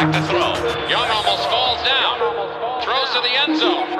back to throw. Young almost falls down. Throws to the end zone.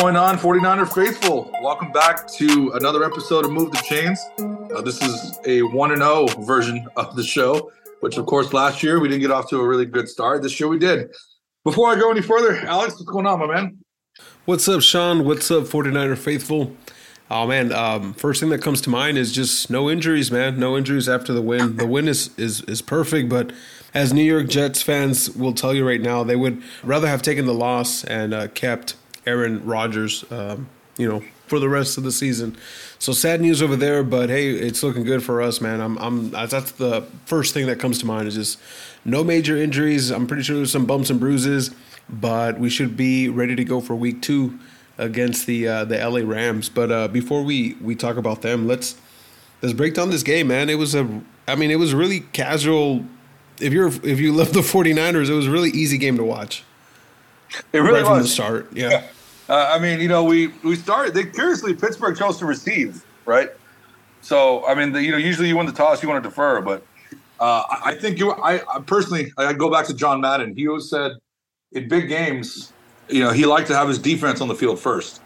Going on, 49er faithful? Welcome back to another episode of Move the Chains. Uh, this is a 1 and 0 version of the show, which, of course, last year we didn't get off to a really good start. This year we did. Before I go any further, Alex, what's going on, my man? What's up, Sean? What's up, 49er faithful? Oh man, um, first thing that comes to mind is just no injuries, man. No injuries after the win. The win is is is perfect, but as New York Jets fans will tell you right now, they would rather have taken the loss and uh, kept Aaron Rodgers, um, you know, for the rest of the season. So sad news over there, but hey, it's looking good for us, man. I'm, I'm that's the first thing that comes to mind is just no major injuries. I'm pretty sure there's some bumps and bruises, but we should be ready to go for week two against the uh, the LA Rams. But uh, before we we talk about them, let's let's break down this game, man. It was a, I mean, it was really casual. If you're if you love the 49ers, it was a really easy game to watch. It really right from the was. start. Yeah. Yeah. Uh, I mean, you know, we we started. They curiously Pittsburgh chose to receive, right? So, I mean, the, you know, usually you win the toss, you want to defer, but uh, I think you. I, I personally, I go back to John Madden. He always said, in big games, you know, he liked to have his defense on the field first,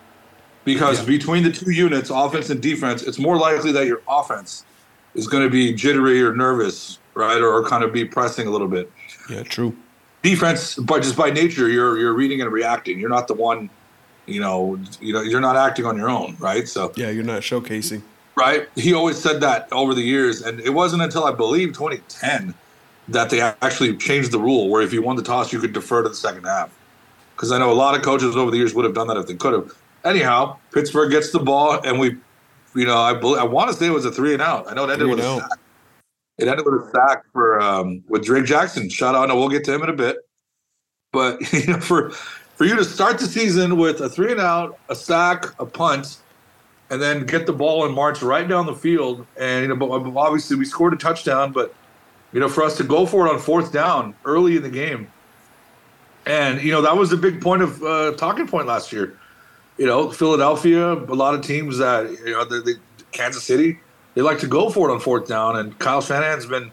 because Yeah. between the two units, offense and defense, it's more likely that your offense is going to be jittery or nervous, right, or kind of be pressing a little bit Yeah. True. defense, but just by nature, you're you're reading and reacting. You're not the one, you know, you know, you're not acting on your own, right? So, Yeah, you're not showcasing. right, he always said that over the years, and it wasn't until I believe 2010 that they actually changed the rule where if you won the toss, you could defer to the second half. Because I know a lot of coaches over the years would have done that if they could have. Anyhow, Pittsburgh gets the ball, and we, you know, I bel I want to say it was a three and out. I know it ended Three with a sack. It ended with a sack for um, with Drake Jackson. Shout out, and we'll get to him in a bit. But you know, for for you to start the season with a three and out, a sack, a punt, and then get the ball and march right down the field, and you know, obviously we scored a touchdown, but you know, for us to go for it on fourth down early in the game, and you know that was a big point of uh, talking point last year. You know, Philadelphia, a lot of teams that you know, the, the Kansas City, they like to go for it on fourth down, and Kyle Shanahan's been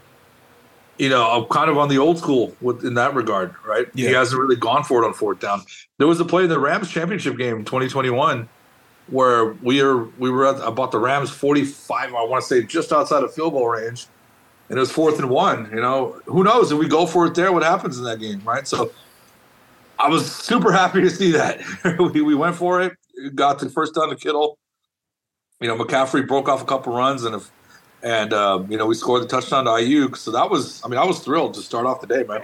you know, I'm kind of on the old school with in that regard, right? He Yeah. hasn't really gone for it on fourth down. There was a play in the Rams championship game 2021 where we were we were at about the Rams 45, I want to say just outside of field goal range. And it was fourth and one. You know, who knows? If we go for it there, what happens in that game, right? So I was super happy to see that. we, we went for it, got the first down to Kittle. You know, McCaffrey broke off a couple runs and if and um, you know we scored the touchdown to Aiyuk. So that was, I mean, I was thrilled to start off the day, man.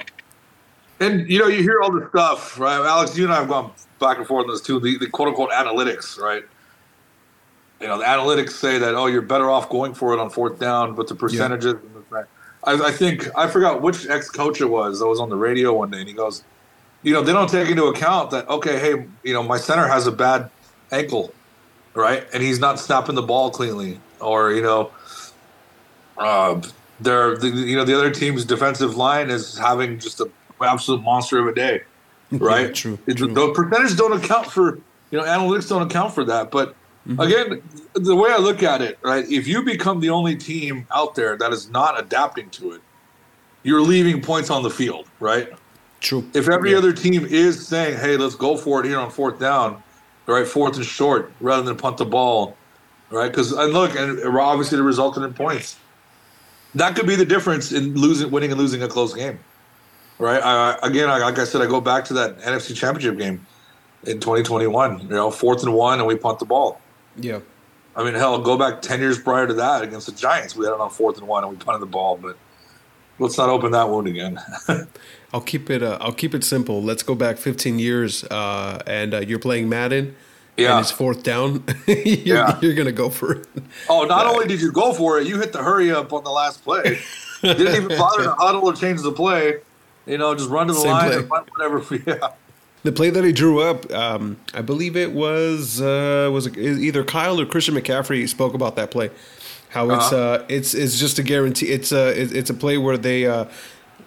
And you know, you hear all this stuff, right? Alex, you and I have gone back and forth on this too. The, the quote unquote analytics, right? You know, the analytics say that oh, you're better off going for it on fourth down, but the percentages. I, I think I forgot which ex coach it was that was on the radio one day, and he goes, you know, they don't take into account that okay, hey, you know, my center has a bad ankle, right, and he's not snapping the ball cleanly, or you know, uh, they're the, you know the other team's defensive line is having just an absolute monster of a day, right? Yeah, true, It- true. The percentages don't account for you know analytics don't account for that. But Mm-hmm. again, the way I look at it, right? If you become the only team out there that is not adapting to it, you're leaving points on the field, right? True. If every Yeah. other team is saying, "Hey, let's go for it here on fourth down," right, fourth and short, rather than punt the ball, right? Because and look, and obviously it resulted in points. That could be the difference in losing, winning, and losing a close game, right? I, again, like I said, I go back to that NFC Championship game in 2021. You know, fourth and one, and we punt the ball. Yeah. I mean, hell, go back 10 years prior to that against the Giants. We had it on fourth and one, and we punted the ball. But let's not open that wound again. I'll keep it. Uh, I'll keep it simple. Let's go back 15 years, uh, and uh, you're playing Madden. Yeah. And it's fourth down. you're, Yeah. you're gonna go for it. Oh, not only did you go for it, you hit the hurry up on the last play. Didn't even bother to huddle or change the play. You know, just run to the Same line play. and run whatever. Yeah. The play that he drew up, um, I believe it was uh, was either Kyle or Christian McCaffrey spoke about that play. How it's Uh-huh. uh, it's it's just a guarantee. It's a it's it's a play where they uh,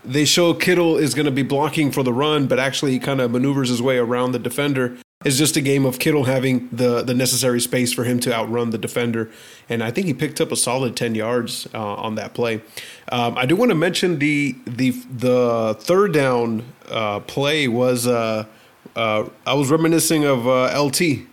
they show Kittle is going to be blocking for the run, but actually he kind of maneuvers his way around the defender. It's just a game of Kittle having the the necessary space for him to outrun the defender, and I think he picked up a solid ten yards uh, on that play. Um, I do want to mention the the the third down uh, play was. Uh, uh, I was reminiscing of uh, LT,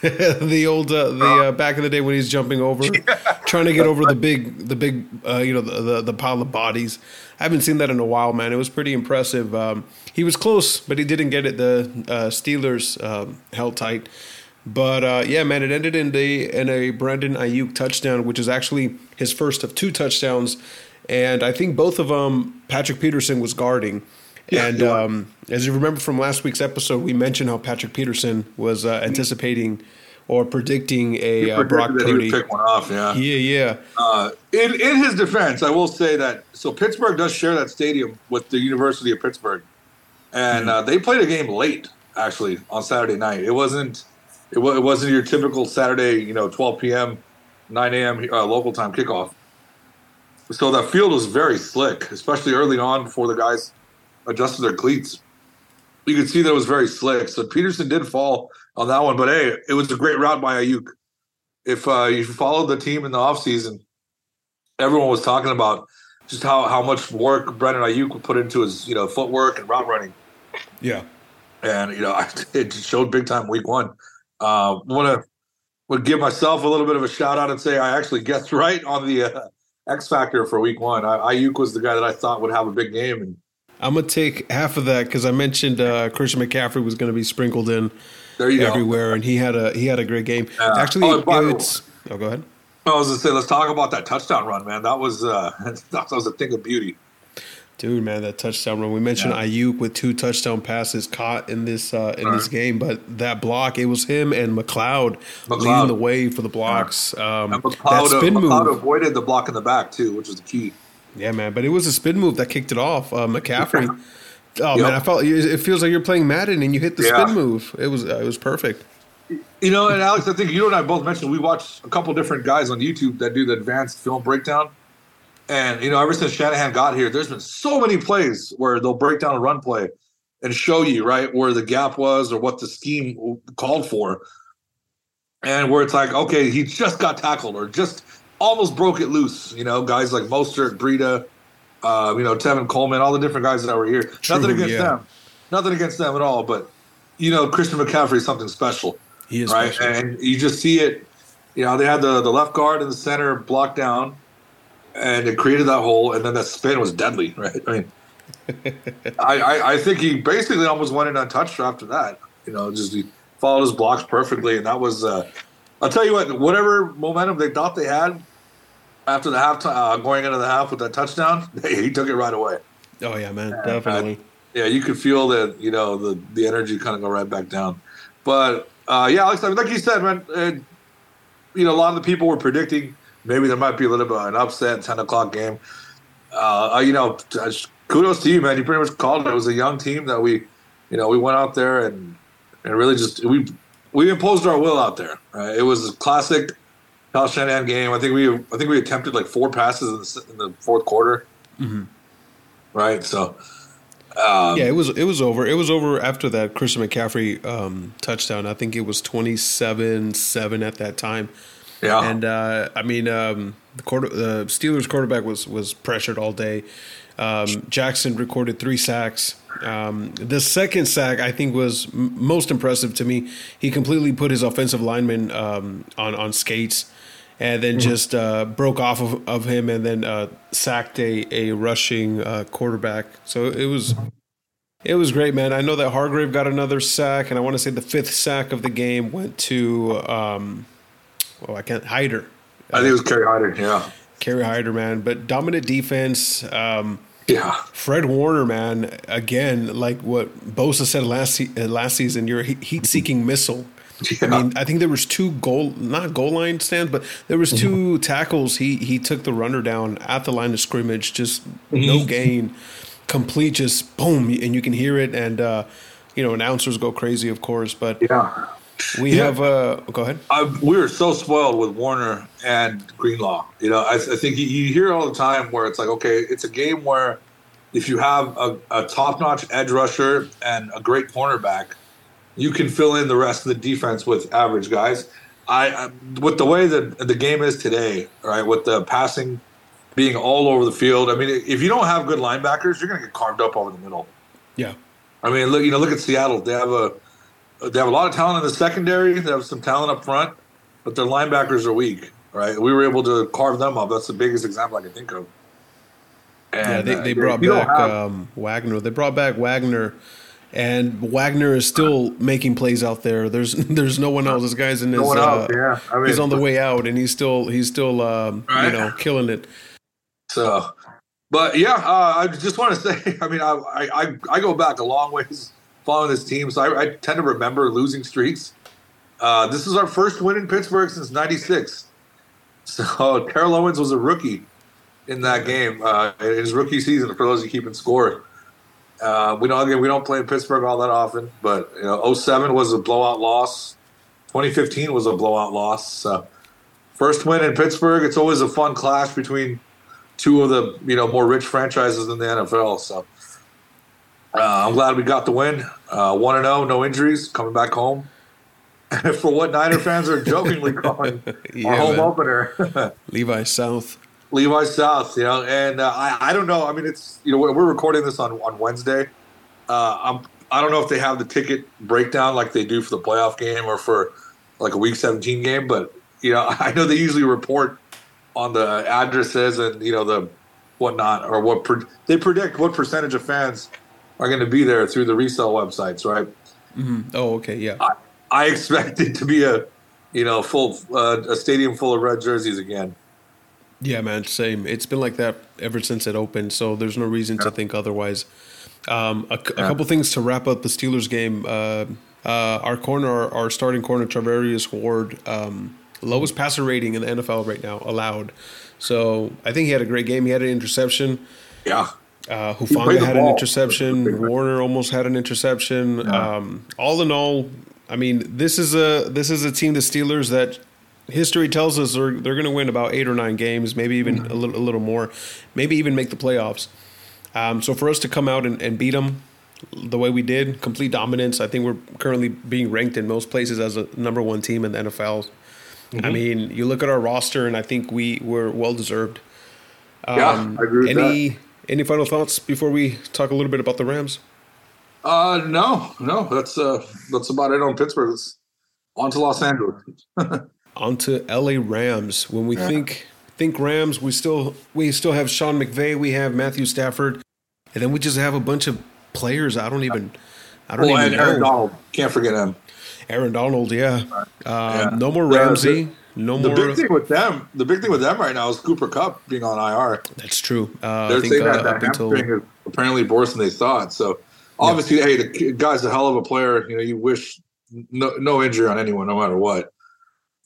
the old uh, the uh, back in the day when he's jumping over, trying to get over the big the big uh, you know the, the the pile of bodies. I haven't seen that in a while, man. It was pretty impressive. Um, he was close, but he didn't get it. The uh, Steelers um, held tight. But uh, yeah, man, it ended in the in a Brandon Aiyuk touchdown, which is actually his first of two touchdowns, and I think both of them Patrick Peterson was guarding. Yeah, and he um, as you remember from last week's episode, we mentioned how Patrick Peterson was uh, anticipating or predicting a He uh, Brock predicted that he Purdy. would pick one off. Yeah. Yeah, yeah, Uh, in in his defense, I will say that so Pittsburgh does share that stadium with the University of Pittsburgh, and uh, they played a game late actually on Saturday night. It wasn't it, wa- it wasn't your typical Saturday, you know, 12 p.m., 9 a.m. Uh, local time kickoff. So that field was very slick, especially early on before the guys adjusted their cleats. You could see that it was very slick. So Peterson did fall on that one, but hey, it was a great route by Aiyuk if uh, you followed the team in the offseason, everyone was talking about just how, how much work Brandon Aiyuk would put into his you know footwork and route running, yeah. and you know it showed big time week one. Uh, Want to would give myself a little bit of a shout out and say I actually guessed right on the uh, X factor for week one. I, Aiyuk was the guy that I thought would have a big game, and I'm gonna take half of that because I mentioned uh, Christian McCaffrey was gonna be sprinkled in you go. everywhere, and he had a he had a great game. Yeah. Actually, Oh, by the way- it's oh, go ahead. I was gonna say let's talk about that touchdown run, man. That was uh, that was a thing of beauty. Dude, man, that touchdown run. We mentioned Yeah. Aiyuk with two touchdown passes caught in this uh, in this game, but that block, it was him and McLeod, McLeod. leading the way for the blocks. Um, And that McLeod, spin McLeod move, avoided the block in the back too, which was the key. Yeah, man. But it was a spin move that kicked it off. Uh, McCaffrey. Oh Yep. man, I felt it feels like you're playing Madden and you hit the Yeah. spin move. It was uh, it was perfect. You know, and Alex, I think you and I both mentioned we watched a couple different guys on YouTube that do the advanced film breakdown. And, you know, ever since Shanahan got here, there's been so many plays where they'll break down a run play and show you, right, where the gap was or what the scheme called for. And where it's like, okay, he just got tackled or just almost broke it loose. You know, guys like Mostert, Breida, uh, you know, Tevin Coleman, all the different guys that were here. True, Nothing against yeah. them. Nothing against them at all. But, you know, Christian McCaffrey is something special He is right? special. And you just see it. You know, they had the the left guard and the center blocked down, and it created that hole. And then that spin was deadly, right? I mean, I, I I think he basically almost went in untouched after that. You know, just he followed his blocks perfectly, and that was. Uh, I'll tell you what, whatever momentum they thought they had after the half uh, going into the half with that touchdown, he took it right away. Oh yeah, man, definitely. Yeah, you could feel that, you know, the the energy kind of go right back down. But uh, yeah, Alex, I mean, like you said, man, uh, you know, a lot of the people were predicting maybe there might be a little bit of an upset, ten o'clock game. Uh, uh, you know, kudos to you, man. You pretty much called it. It was a young team that we, you know, we went out there and and really just we we imposed our will out there. Uh, it was a classic Kyle Shanahan game. I think we I think we attempted like four passes in the, in the fourth quarter. Right, so. Um, Yeah, it was it was over. It was over after that Christian McCaffrey um, touchdown. I think it was 27-7 at that time. yeah. And uh, I mean, um, the quarter, the Steelers quarterback was was pressured all day. Um, Jackson recorded three sacks. Um, the second sack, I think, was m- most impressive to me. He completely put his offensive lineman um, on on skates, and then just uh, broke off of, of him, and then uh, sacked a a rushing uh, quarterback. So it was it was great, man. I know that Hargrave got another sack, and I want to say the fifth sack of the game went to um, oh, I can't Hyder, I think it was Kerry Hyder. Yeah, Kerry Hyder, man. But dominant defense. Um, yeah, Fred Warner, man. Again, like what Bosa said last se- uh, last season, you're a heat seeking missile. I mean, I think there was two goal, not goal line stands, but there was two tackles. He he took the runner down at the line of scrimmage, just no gain, complete, just boom, and you can hear it, and uh, you know announcers go crazy, of course. But Yeah. We Yeah. have, uh, go ahead. I, we were so spoiled with Warner and Greenlaw. You know, I, I think you, you hear all the time where it's like, okay, it's a game where if you have a, a top-notch edge rusher and a great cornerback, you can fill in the rest of the defense with average guys. I, I with the way that the game is today, right? With the passing being all over the field, I mean, if you don't have good linebackers, you're going to get carved up over the middle. Yeah, I mean, look, you know, look at Seattle. They have a they have a lot of talent in the secondary. They have some talent up front, but their linebackers are weak. Right? We were able to carve them up. That's the biggest example I can think of. yeah. And, They uh, brought back have- um, Wagner. They brought back Wagner. And Wagner is still making plays out there. There's there's no one else. This guy's in his no one uh. Yeah, I mean, he's on the way out, and he's still he's still um, you know killing it. So, but yeah, uh, I just want to say, I mean, I, I I go back a long ways following this team, so I, I tend to remember losing streaks. Uh, this is our first win in Pittsburgh since '96. So Terrell Owens was a rookie in that game uh, in his rookie season. For those who keeping score, uh, we don't again we don't play in Pittsburgh all that often, but you know, 07 was a blowout loss. 2015 was a blowout loss. So first win in Pittsburgh. It's always a fun clash between two of the you know more rich franchises in the NFL. So uh, I'm glad we got the win. Uh, One and zero, no injuries, coming back home. For what Niner fans are jokingly calling Yeah, our home man. opener, Levi South. Levi South. You know, and uh, I I don't know. I mean, it's you know we're we're recording this on on Wednesday. Uh, I'm I don't know if they have the ticket breakdown like they do for the playoff game or for like a Week 17 game, but you know I know they usually report on the addresses and you know the whatnot or what pre- they predict what percentage of fans are going to be there through the resale websites, right? Oh, okay, yeah. I expect it to be a you know full uh, a stadium full of red jerseys again. Yeah, man, same. It's been like that ever since it opened, so there's no reason to think otherwise. Um, a, c- a couple things to wrap up the Steelers game. Uh, uh, our corner, our, our starting corner, Charvarius Ward, um, lowest passer rating in the NFL right now allowed. So I think he had a great game. He had an interception. Yeah, Uh, Hufanga had an interception. Warner almost had an interception. Um, all in all, I mean, this is a this is a team, the Steelers, that history tells us they're they're going to win about eight or nine games, maybe even a little a little more, maybe even make the playoffs. Um, so for us to come out and, and beat them the way we did, complete dominance. I think we're currently being ranked in most places as a number one team in the NFL. I mean, you look at our roster, and I think we were well deserved. yeah, I agree with that. Any final thoughts before we talk a little bit about the Rams? Uh, no, no, that's uh, that's about it on Pittsburgh. It's on to Los Angeles. On to LA Rams. When we think think Rams, we still we still have Sean McVay, we have Matthew Stafford, and then we just have a bunch of players. I don't even I don't Oh, even and know. Aaron Donald, can't forget him. Aaron Donald, yeah. Uh, Yeah. No more Ramsey. No The more. big thing with them, the big thing with them right now is Cooper Kupp being on IR. That's true. Uh, They're think saying uh, that up that until hamstring is apparently worse than they thought. So obviously, hey, the guy's a hell of a player. You know, you wish no no injury on anyone, no matter what.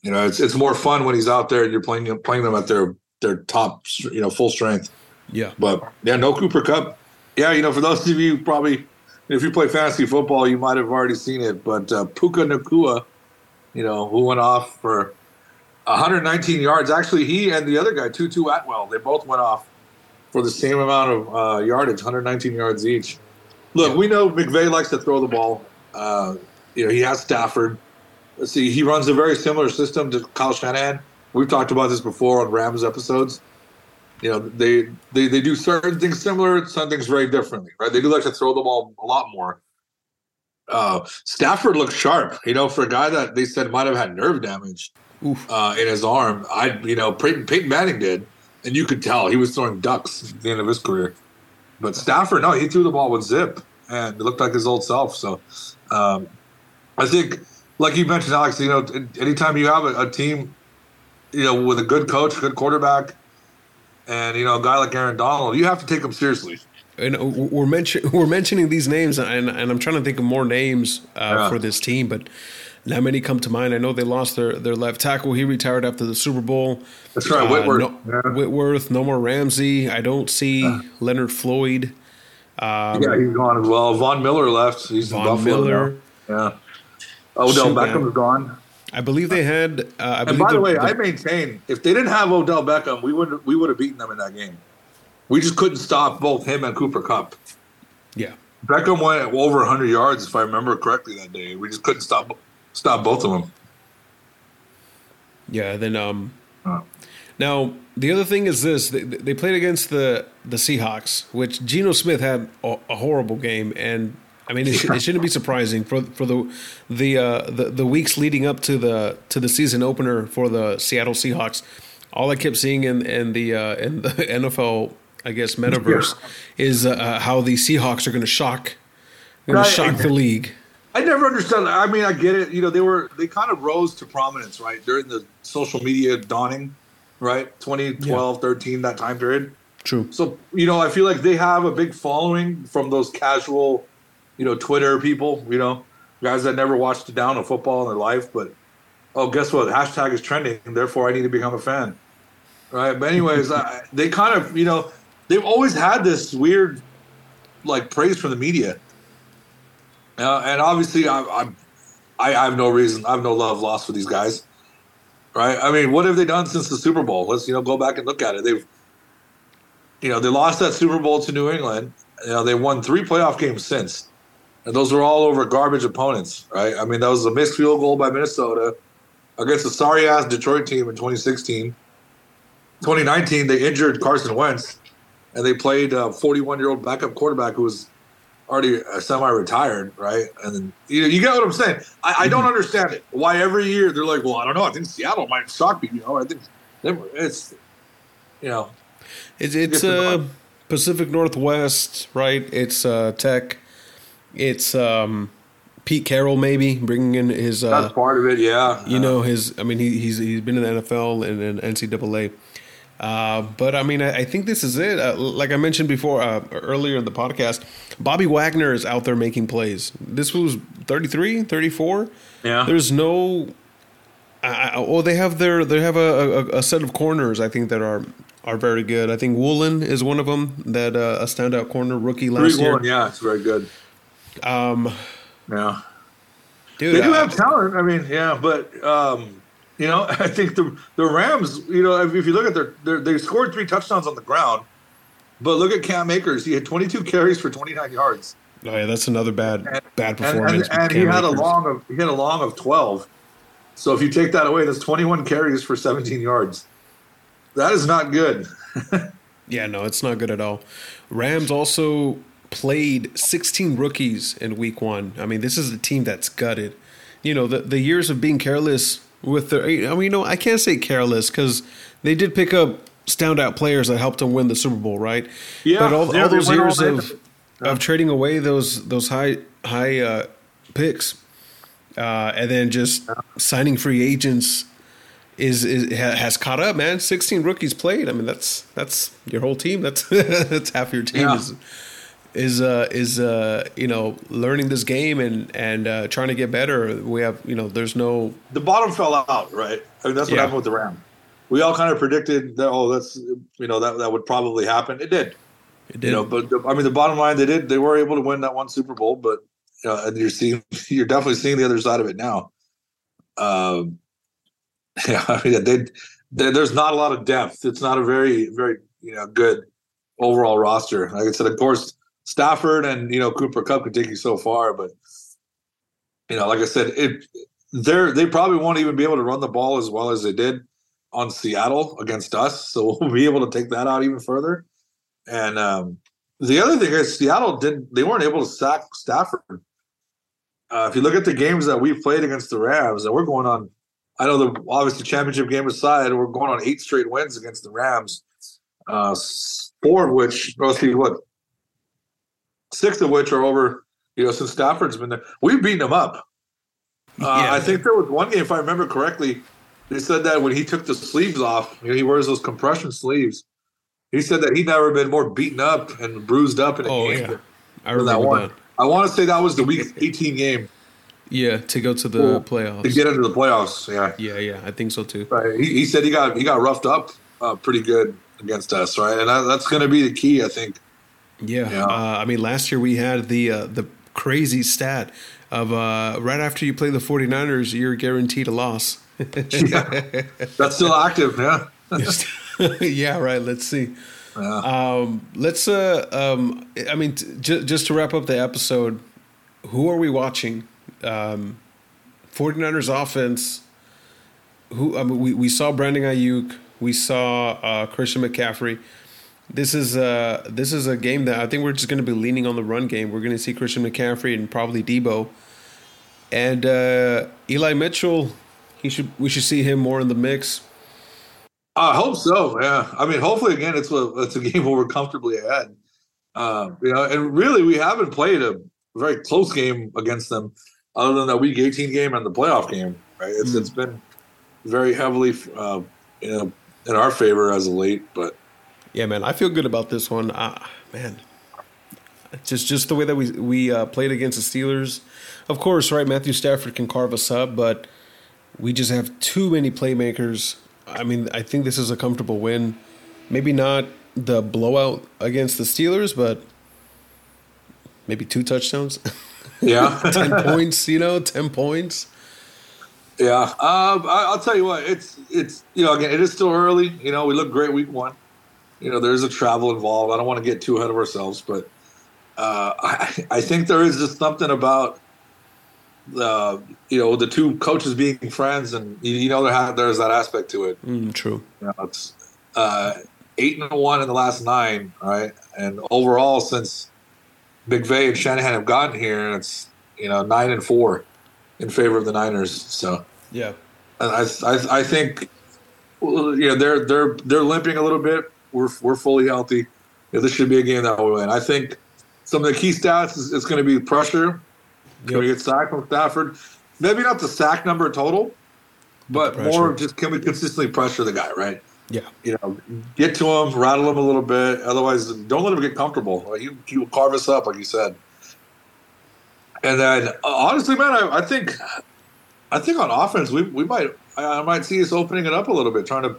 You know, it's it's more fun when he's out there and you're playing playing them at their their top, you know, full strength. yeah, But yeah, no Cooper Kupp. Yeah, you know, for those of you probably, if you play fantasy football, you might have already seen it. But uh, Puka Nacua, you know, who went off for 119 yards. Actually, he and the other guy, Tutu Atwell, they both went off for the same amount of uh, yardage, 119 yards each. Look, we know McVay likes to throw the ball. Uh, you know, he has Stafford. Let's see, he runs a very similar system to Kyle Shanahan. We've talked about this before on Rams episodes you know they, they they do certain things similar some things very differently right they do like to throw the ball a lot more uh stafford looks sharp you know for a guy that they said might have had nerve damage. Uh in his arm i you know peyton, peyton manning did and you could tell he was throwing ducks at the end of his career but stafford no he threw the ball with zip and it looked like his old self so um i think like you mentioned alex you know anytime you have a, a team you know with a good coach good quarterback and you know a guy like Aaron Donald, you have to take him seriously. and uh, we're mention we're mentioning these names, and and I'm trying to think of more names uh, Yeah. for this team, but not many come to mind. I know they lost their, their left tackle. He retired after the Super Bowl. That's right, Whitworth. no, Yeah. Whitworth, no more Ramsey. I don't see Leonard Floyd. Um, yeah, he's gone as well. Von Miller left. He's in Von Buffalo Miller. now. Yeah. Odell Shoot, man. Beckham's gone. I believe they had. Uh, I And by the way, I maintain if they didn't have Odell Beckham, we would we would have beaten them in that game. We just couldn't stop both him and Cooper Kupp. yeah. Beckham went over 100 yards, if I remember correctly, that day. We just couldn't stop stop both of them. Yeah, then um now the other thing is this they, they played against the the Seahawks, which Geno Smith had a, a horrible game and I mean it, it shouldn't be surprising for for the the uh the, the weeks leading up to the to the season opener for the Seattle Seahawks. All I kept seeing in in the uh in the NFL I guess metaverse is uh, how the Seahawks are going to shock going Right. to shock the league. I never understood. I mean, I get it. You know, they were they kind of rose to prominence, right, during the social media dawning, right, 2012, 13, that time period. True. So, you know, I feel like they have a big following from those casual, you know, Twitter people, you know, guys that never watched a down of football in their life, but oh, guess what? Hashtag is trending, therefore I need to become a fan. Right. But anyways, I, they kind of, you know, they've always had this weird like praise from the media. Uh, and obviously I, I I I have no reason, I have no love lost for these guys. Right? I mean, what have they done since the Super Bowl? Let's, you know, go back and look at it. They've you know, they lost that Super Bowl to New England. You know, they won three playoff games since. And those were all over garbage opponents, right? I mean, that was a missed field goal by Minnesota against a sorry ass Detroit team in 2016. 2019, they injured Carson Wentz and they played a 41 year old backup quarterback who was already semi retired, right? And then, you know, you get what I'm saying. I, I don't understand it. Why every year they're like, well, I don't know. I think Seattle might shock me. You know, I think it's, you know, It's it's uh. Pacific Northwest, right? It's uh, Tech. It's um, Pete Carroll, maybe bringing in his. that's Uh, part of it. Yeah. you know his. I mean, he, he's he's been in the NFL and in NCAA. Uh, but I mean, I, I think this is it. Uh, like I mentioned before, uh, earlier in the podcast, Bobby Wagner is out there making plays. This was 33, 34. Yeah. There's no. I, I, oh, they have their they have a, a, a set of corners. I think that are are very good. I think Woolen is one of them. That uh, a standout corner rookie last Three year. one, yeah, it's very good. Um, Yeah, dude, they do have talent. I mean, yeah, but um, you know, I think the the Rams. You know, if, if you look at their, their, they scored three touchdowns on the ground, but look at Cam Akers. He had 22 carries for 29 yards, oh yeah, that's another bad bad performance. and, and from he had a long of he had a long of 12. So if you take that away, that's 21 carries for 17 yards. That is not good. Yeah, no, it's not good at all. Rams also played 16 rookies in week one. I mean, this is a team that's gutted. You know, the, the years of being careless with their, I mean, you know, I can't say careless because they did pick up standout players that helped them win the Super Bowl, right? Yeah, but all, yeah, all those went all years day. of, of trading away those those high high uh, picks, uh, and then just signing free agents is, is has caught up, man. Sixteen rookies played. I mean, that's that's your whole team. That's that's half your team Yeah. is is uh, is uh, you know learning this game and and uh, trying to get better. We have you know there's no the bottom fell out, right? I mean, that's what Yeah. happened with the Ram. We all kind of predicted that. Oh, that's you know that that would probably happen. It did. it did You know, but the, I mean, the bottom line, they did. They were able to win that one Super Bowl, but you know, and you're seeing, you're definitely seeing the other side of it now. Um, yeah, I mean, they, they, there's not a lot of depth. It's not a very, very, you know, good overall roster. Like I said, of course, Stafford and you know Cooper Kupp can take you so far, but you know, like I said, it they're they probably won't even be able to run the ball as well as they did on Seattle against us. So we'll be able to take that out even further. And um, the other thing is Seattle did they weren't able to sack Stafford. Uh, if you look at the games that we've played against the Rams, and we're going on, I know the obviously championship game aside, we're going on eight straight wins against the Rams. Uh, four of which, let's what, six of which are over. You know, since Stafford's been there, we've beaten them up. Uh, Yeah. I think there was one game, if I remember correctly, they said that when he took the sleeves off, you know, he wears those compression sleeves. He said that he'd never been more beaten up and bruised up in a Oh game yeah, than I than that one. that. I want to say that was the week 18 game Yeah, to go to the playoffs. to get into the playoffs. Yeah, yeah, yeah, I think so too. right. He, he said he got he got roughed up uh, pretty good against us, right? And that, that's going to be the key, I think. Yeah, Yeah. Uh, I mean, last year we had the uh, the crazy stat of uh, right after you play the 49ers, you're guaranteed a loss. Yeah. That's still active. Yeah. yeah, right. Let's see. Yeah. Um, let's. Uh, um, I mean, t- j- just to wrap up the episode, who are we watching? Um, 49ers offense. Who? I mean, we we saw Brandon Aiyuk. We saw uh, Christian McCaffrey. This is uh this is a game that I think we're just going to be leaning on the run game. We're going to see Christian McCaffrey and probably Deebo, and uh, Eli Mitchell. He should we should see him more in the mix. I hope so. Yeah. I mean, hopefully, again, it's a it's a game where we're comfortably ahead. Um, you know, and really, we haven't played a very close game against them, other than that Week 18 game and the playoff game. Right? It's Mm. it's been very heavily, uh, you know, in our favor as of late. But Yeah, man, I feel good about this one. Uh, man, just just the way that we we uh, played against the Steelers. Of course, right? Matthew Stafford can carve us up, but we just have too many playmakers. I mean, I think this is a comfortable win. Maybe not the blowout against the Steelers, but maybe two touchdowns, yeah, ten points. You know, ten points. yeah. Um, I, I'll tell you what. It's it's you know again, it is still early. You know, we look great week one. You know, there's a travel involved. I don't want to get too ahead of ourselves, but uh, I, I think there is just something about the you know the two coaches being friends, and you, you know there there's that aspect to it. Mm, true. You know, it's uh, eight and one in the last nine, right? And overall, since McVay and Shanahan have gotten here, it's you know nine and four in favor of the Niners. So Yeah. and I I, I think you know they're they're they're limping a little bit. We're we're fully healthy. Know, this should be a game that we win. I think some of the key stats is, is going to be pressure. Can we get sacked from Stafford? Maybe not the sack number total, but more just can we consistently pressure the guy, right? Yeah. You know, get to him, rattle him a little bit. Otherwise, don't let him get comfortable. He, he will carve us up, like you said. And then, uh, honestly, man, I, I think, I think on offense, we we might, I, I might see us opening it up a little bit, trying to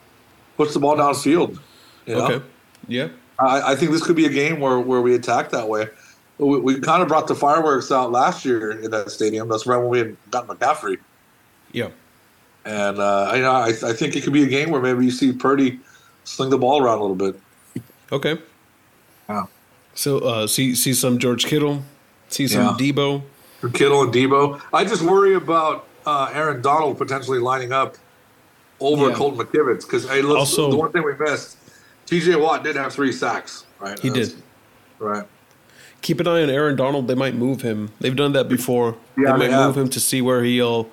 push the ball downfield. You know, Okay. Yeah. I, I think this could be a game where, where we attack that way. We, we kind of brought the fireworks out last year in that stadium. That's right when we had got McCaffrey. Yeah. And uh, I, I, I think it could be a game where maybe you see Purdy sling the ball around a little bit. Okay. Wow. So uh, see see some George Kittle, see some Yeah. Deebo. Kittle and Deebo. I just worry about uh, Aaron Donald potentially lining up over Yeah. Colton McKivitz because hey, look, Also- the one thing we missed, T.J. Watt did have three sacks, right? He That's- did. right. Keep an eye on Aaron Donald. They might move him. They've done that before. Yeah, they might they have. move him to see where he'll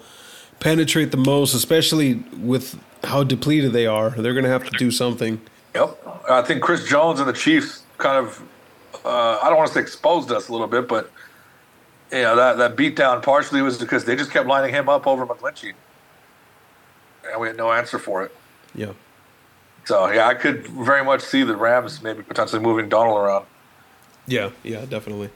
penetrate the most, especially with how depleted they are. They're going to have to do something. Yep. I think Chris Jones and the Chiefs kind of, uh, I don't want to say exposed us a little bit, but you know, that, that beatdown partially was because they just kept lining him up over McGlinchey. And we had no answer for it. Yeah. So, yeah, I could very much see the Rams maybe potentially moving Donald around. Yeah. Yeah. Definitely.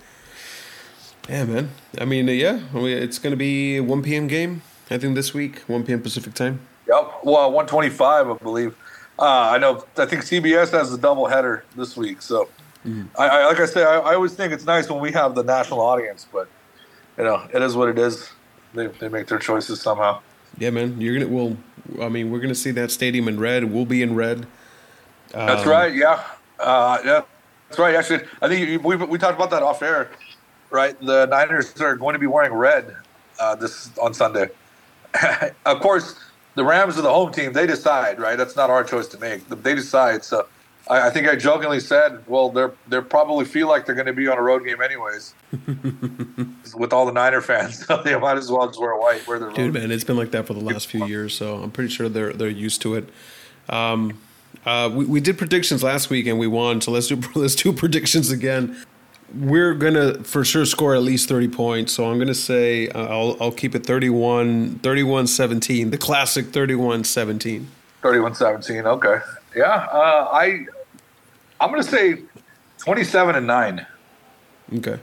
Yeah, man. I mean, yeah. It's going to be 1 p.m. game. I think this week, 1 p.m. Pacific time. Yep. Well, 125, I believe. Uh, I know. I think CBS has the double header this week. So, I, I like I say, I, I always think it's nice when we have the national audience, but you know, it is what it is. They, they make their choices somehow. Yeah, man. You're gonna. Well, I mean, we're gonna see that stadium in red. We'll be in red. That's Um, right. Yeah. Uh, yeah. That's right. Actually, I think we we talked about that off air. Right. The Niners are going to be wearing red uh, this on Sunday. of course, the Rams are the home team. They decide. Right. That's not our choice to make. They decide. So. I I think I jokingly said, "Well, they're they probably feel like they're going to be on a road game anyways, with all the Niner fans. So they might as well just wear white, wear their Dude, man, it's been like that for the last few years, so I'm pretty sure they're they're used to it. Um, uh, we we did predictions last week and we won, so let's do let's do predictions again. We're gonna for sure score at least 30 points, so I'm gonna say uh, I'll I'll keep it 31 31-17, the classic 31-17. 31-17. Okay. Yeah. Uh, I I'm going to say twenty-seven and nine. Okay.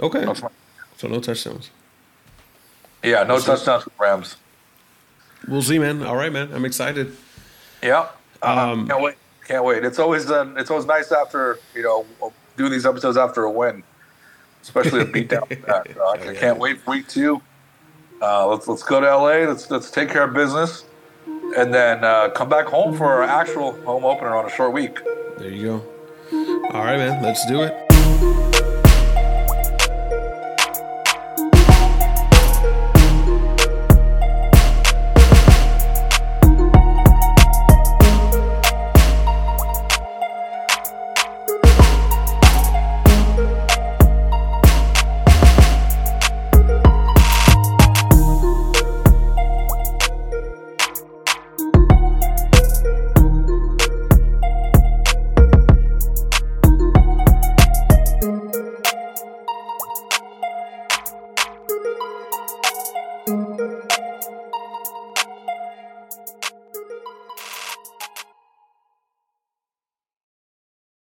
Okay. That's my- So no touchdowns. Yeah, no touchdowns for Rams. We'll see, man. All right, man. I'm excited. Yeah, uh, Um, can't wait. Can't wait. It's always uh, it's always nice after you know doing these episodes after a win, especially a beatdown. like. So I can't wait for week two. Uh, let's let's go to LA. Let's let's take care of business, and then uh, come back home for our actual home opener on a short week. There you go. All right, man. Let's do it.